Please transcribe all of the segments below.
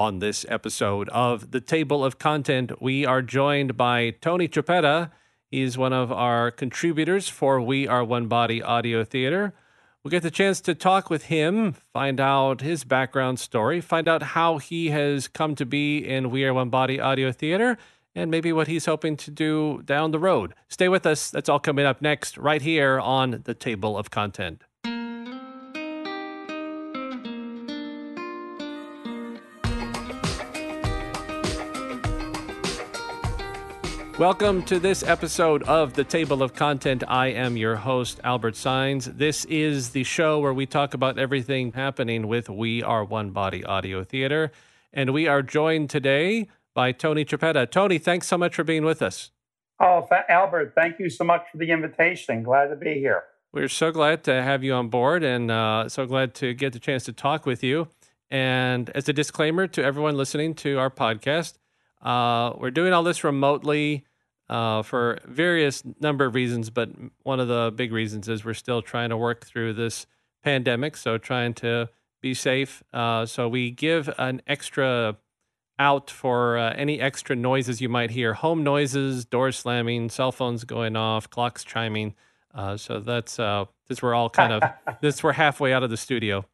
On this episode of The Table of Content, we are joined by Tony Chiappetta. He's one of our contributors for We Are One Body Audio Theater. We get the chance to talk with him, find out his background story, find out how he has come to be in We Are One Body Audio Theater, and maybe what he's hoping to do down the road. Stay with us. That's all coming up next, right here on the Table of Content. Welcome to this episode of the Table of Content. I am your host, Albert Saenz. This is the show where we talk about everything happening with We Are One Body Audio Theater. And we are joined today by Tony Chiappetta. Tony, thanks so much for being with us. Oh, th- Albert, thank you so much for the invitation. Glad to be here. We're so glad to have you on board and uh, so glad to get the chance to talk with you. And as a disclaimer to everyone listening to our podcast, uh, we're doing all this remotely uh, for various number of reasons, but one of the big reasons is we're still trying to work through this pandemic. So trying to be safe. Uh, so we give an extra out for uh, any extra noises you might hear home noises, doors slamming, cell phones going off, clocks chiming. Uh, so that's uh, this we're all kind of this we're halfway out of the studio.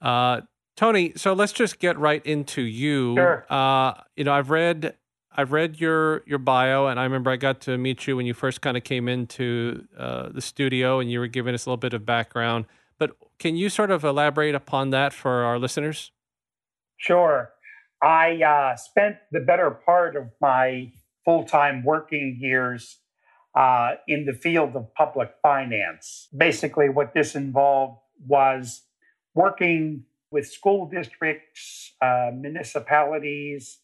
Uh, Tony, so let's just get right into you. Sure. Uh, you know, I've read I've read your your bio, and I remember I got to meet you when you first kind of came into uh, the studio, and you were giving us a little bit of background. But can you sort of elaborate upon that for our listeners? Sure. I uh, spent the better part of my full time working years uh, in the field of public finance. Basically, what this involved was working with school districts, uh, municipalities,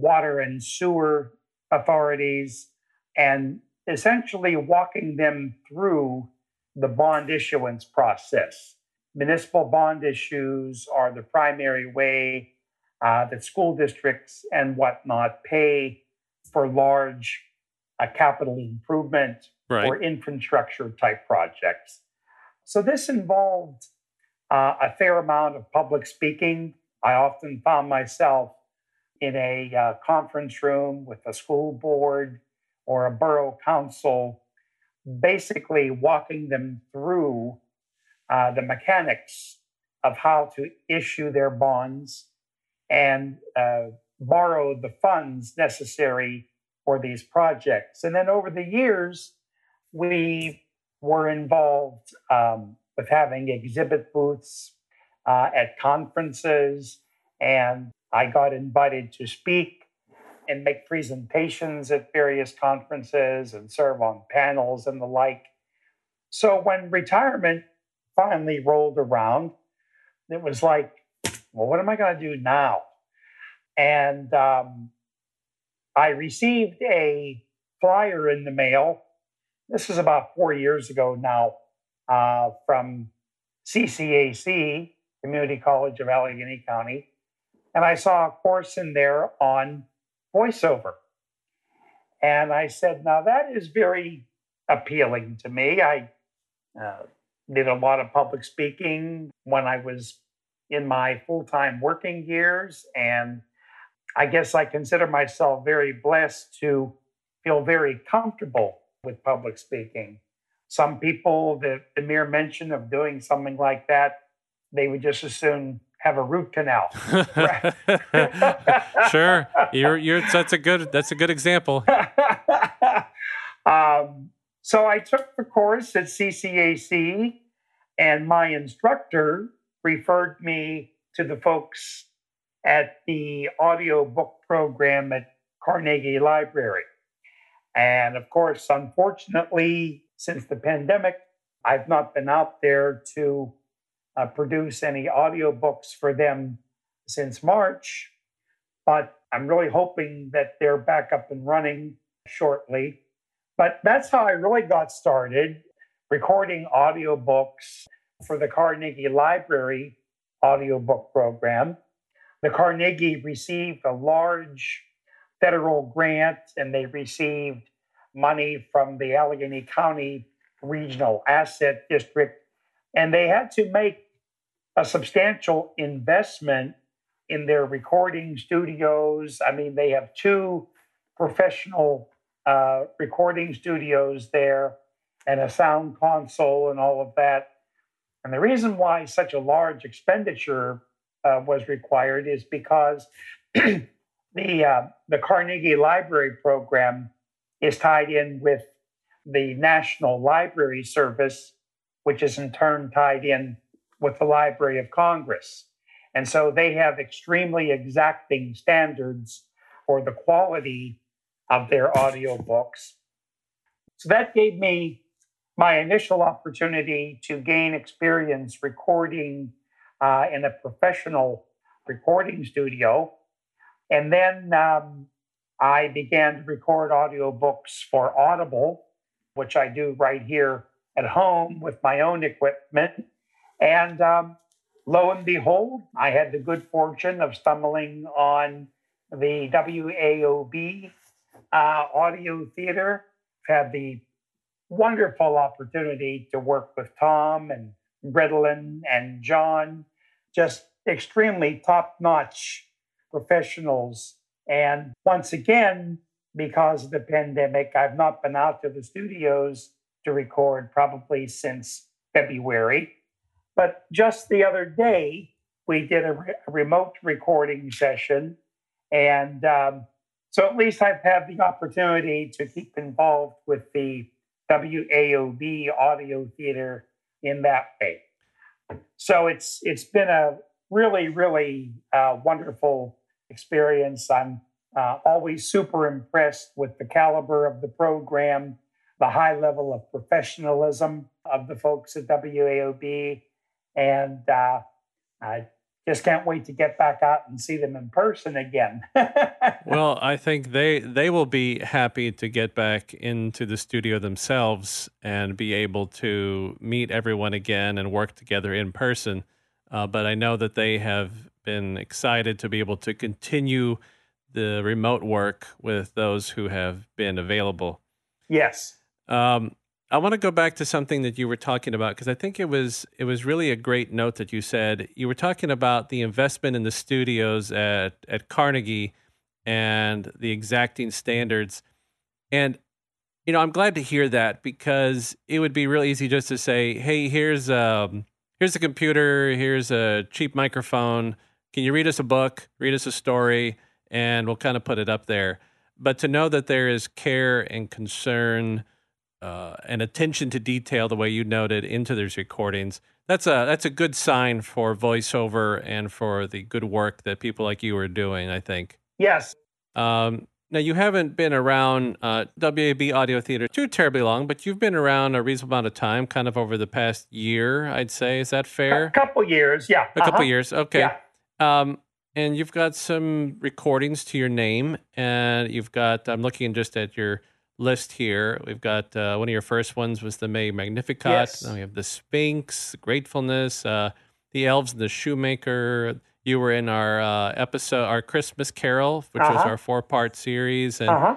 water and sewer authorities, and essentially walking them through the bond issuance process. Municipal bond issues are the primary way uh, that school districts and whatnot pay for large uh, capital improvement Right. or infrastructure type projects. So this involved uh, a fair amount of public speaking. I often found myself in a uh, conference room with a school board or a borough council, basically walking them through uh, the mechanics of how to issue their bonds and uh, borrow the funds necessary for these projects. And then over the years, we were involved um, with having exhibit booths uh, at conferences, and I got invited to speak and make presentations at various conferences and serve on panels and the like. So when retirement finally rolled around, it was like, well, what am I going to do now? And um, I received a flyer in the mail. This is about four years ago now uh, from CCAC, Community College of Allegheny County. And I saw a course in there on voiceover. And I said, now that is very appealing to me. I uh, did a lot of public speaking when I was in my full time working years. And I guess I consider myself very blessed to feel very comfortable with public speaking. Some people, the, the mere mention of doing something like that, they would just as soon have a root canal. sure, you're you're that's a good that's a good example. um, so I took the course at CCAC, and my instructor referred me to the folks at the audiobook program at Carnegie Library. And of course, unfortunately, since the pandemic, I've not been out there to uh, produce any audiobooks for them since March, but I'm really hoping that they're back up and running shortly. But that's how I really got started recording audiobooks for the Carnegie Library audiobook program. The Carnegie received a large federal grant and they received money from the Allegheny County Regional Asset District. And they had to make a substantial investment in their recording studios. I mean, they have two professional uh, recording studios there and a sound console and all of that. And the reason why such a large expenditure uh, was required is because the uh, the Carnegie Library program is tied in with the National Library Service, which is in turn tied in with the Library of Congress. And so they have extremely exacting standards for the quality of their audiobooks. So that gave me my initial opportunity to gain experience recording uh, in a professional recording studio. And then um, I began to record audiobooks for Audible, which I do right here at home with my own equipment. And um, lo and behold, I had the good fortune of stumbling on the WAOB uh, audio theater. Had the wonderful opportunity to work with Tom and Gretelin and John, just extremely top notch professionals. And once again, because of the pandemic, I've not been out to the studios to record probably since February. But just the other day, we did a, re- a remote recording session. And um, so at least I've had the opportunity to keep involved with the WAOB audio theater in that way. So it's it's been a really really uh, wonderful experience. I'm uh, always super impressed with the caliber of the program, the high level of professionalism of the folks at WAOB, and uh, I just can't wait to get back out and see them in person again. well, I think they they will be happy to get back into the studio themselves and be able to meet everyone again and work together in person. Uh, but I know that they have been excited to be able to continue the remote work with those who have been available. Yes. Um, I want to go back to something that you were talking about because I think it was it was really a great note that you said. You were talking about the investment in the studios at at Carnegie and the exacting standards. And you know, I'm glad to hear that because it would be real easy just to say, "Hey, here's um here's a computer, here's a cheap microphone. Can you read us a book, read us a story, and we'll kind of put it up there." But to know that there is care and concern uh, and attention to detail, the way you noted, into these recordings. That's a that's a good sign for voiceover and for the good work that people like you are doing. I think. Yes. Um, now you haven't been around uh, WAB Audio Theater too terribly long, but you've been around a reasonable amount of time, kind of over the past year, I'd say. Is that fair? A couple years, yeah. A uh-huh. couple years, okay. Yeah. Um, and you've got some recordings to your name, and you've got. I'm looking just at your list here. We've got uh, one of your first ones was the May Magnificat. Yes. Now we have the Sphinx, Gratefulness, uh, the Elves, and the Shoemaker. You were in our uh, episode, our Christmas Carol, which uh-huh. was our four-part series, and uh-huh.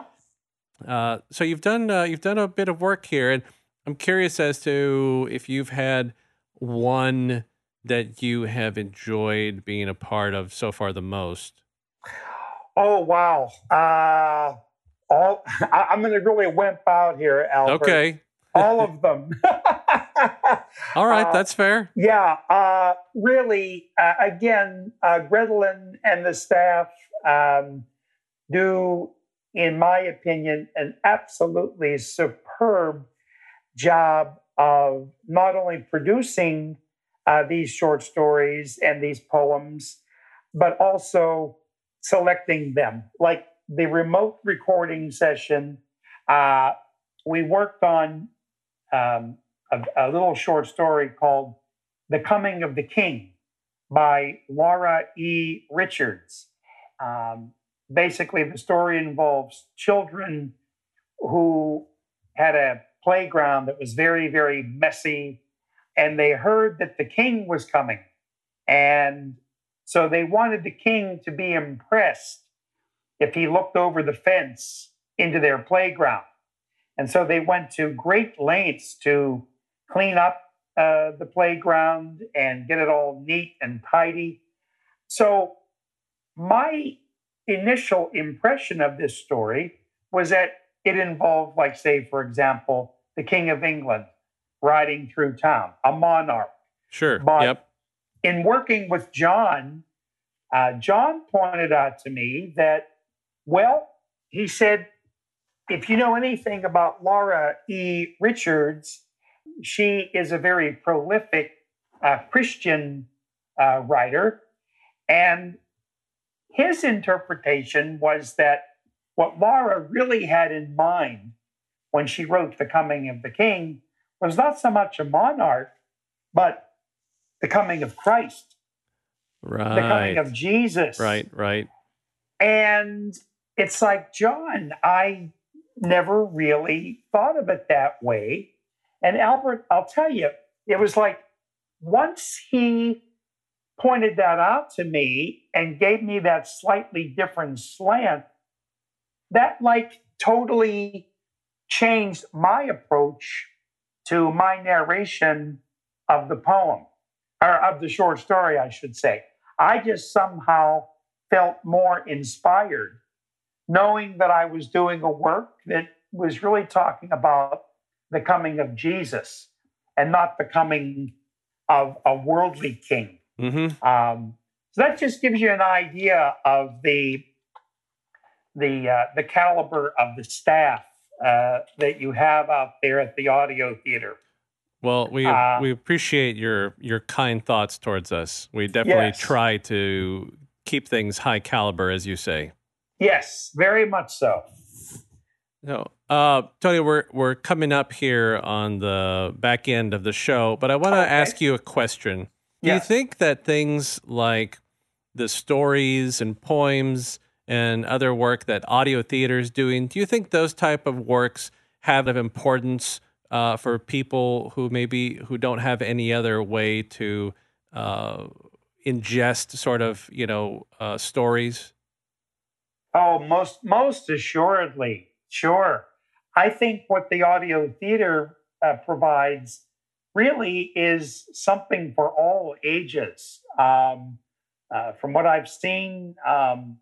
Uh, so you've done uh, you've done a bit of work here, and I'm curious as to if you've had one that you have enjoyed being a part of so far the most. Oh wow! All I, am going to really wimp out here, Albert. Okay. all of them. all right, uh, that's fair. Yeah, uh, really. Uh, again, uh, Gretelin and the staff um, do, in my opinion, an absolutely superb job of not only producing uh, these short stories and these poems, but also selecting them. Like the remote recording session, uh, we worked on um, a, a, little short story called The Coming of the King by Laura E. Richards. Um, basically, the story involves children who had a playground that was very, very messy, and they heard that the king was coming. And so they wanted the king to be impressed if he looked over the fence into their playground. And so they went to great lengths to clean up uh, the playground and get it all neat and tidy. So my initial impression of this story was that it involved, like, say, for example, the King of England riding through town, a monarch. Sure. But yep. in working with John, uh, John pointed out to me that, well, he said, if you know anything about Laura E. Richards, she is a very prolific uh, Christian uh, writer. And his interpretation was that what Laura really had in mind when she wrote The Coming of the King was not so much a monarch, but the coming of Christ, right. the coming of Jesus. Right, right. And it's like, John, I never really thought of it that way. And Albert, I'll tell you, it was like once he pointed that out to me and gave me that slightly different slant, that like totally changed my approach to my narration of the poem, or of the short story, I should say. I just somehow felt more inspired knowing that I was doing a work that was really talking about the coming of Jesus and not the coming of a worldly king. Mm-hmm. Um, so that just gives you an idea of the the uh, the caliber of the staff uh, that you have out there at the audio theater. Well, we Uh, we appreciate your your kind thoughts towards us. We definitely Yes. try to keep things high caliber, as you say. Yes, very much so. No, uh, Tony, we're we're coming up here on the back end of the show, but I want to Okay. ask you a question. Do Yes. you think that things like the stories and poems and other work that audio theater is doing, do you think those type of works have of importance uh, for people who maybe who don't have any other way to uh, ingest sort of you know uh, stories? Oh, most most assuredly, sure. I think what the audio theater uh, provides really is something for all ages. Um, uh, from what I've seen, um,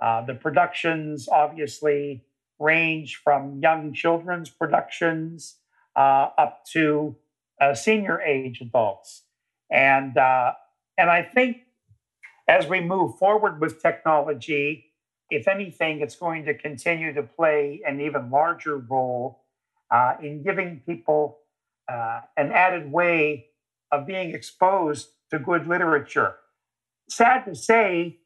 uh, the productions obviously range from young children's productions uh, up to uh, senior age adults, and uh, and I think as we move forward with technology, if anything, it's going to continue to play an even larger role uh, in giving people uh, an added way of being exposed to good literature. Sad to say,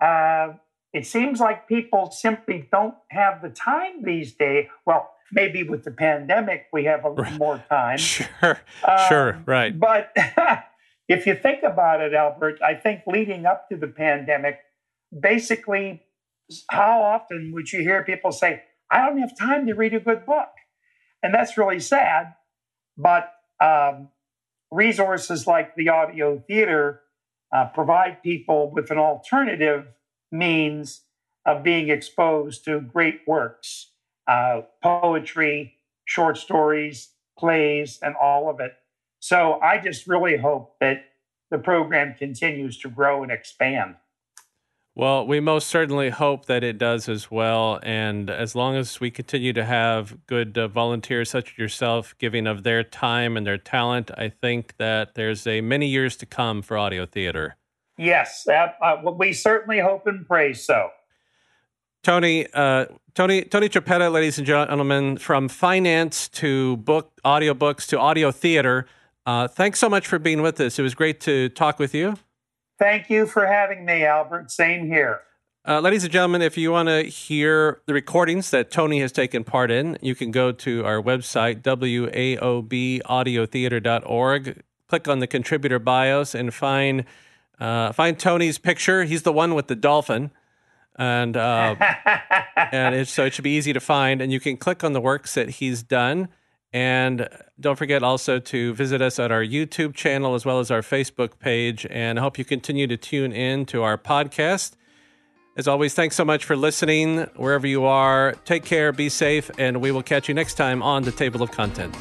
uh, it seems like people simply don't have the time these days. Well, maybe with the pandemic, we have a little more time. Sure, Um, sure, right. But if you think about it, Albert, I think leading up to the pandemic, basically, how often would you hear people say, I don't have time to read a good book? And that's really sad. But um, resources like the audio theater uh, provide people with an alternative means of being exposed to great works, uh, poetry, short stories, plays, and all of it. So I just really hope that the program continues to grow and expand. Well, we most certainly hope that it does as well. And as long as we continue to have good uh, volunteers such as yourself giving of their time and their talent, I think that there's a many years to come for audio theater. Yes, uh, uh, we certainly hope and pray so. Tony, uh, Tony, Tony Chiappetta, ladies and gentlemen, from finance to book, audiobooks to audio theater. Uh, thanks so much for being with us. It was great to talk with you. Thank you for having me, Albert. Same here. Uh, ladies and gentlemen, if you want to hear the recordings that Tony has taken part in, you can go to our website, waobaudiotheater.org, click on the contributor bios, and find uh, find Tony's picture. He's the one with the dolphin. And uh, and it, so it should be easy to find. And you can click on the works that he's done. And don't forget also to visit us at our YouTube channel as well as our Facebook page. And I hope you continue to tune in to our podcast. As always, thanks so much for listening wherever you are. Take care, be safe, and we will catch you next time on the Table of Content.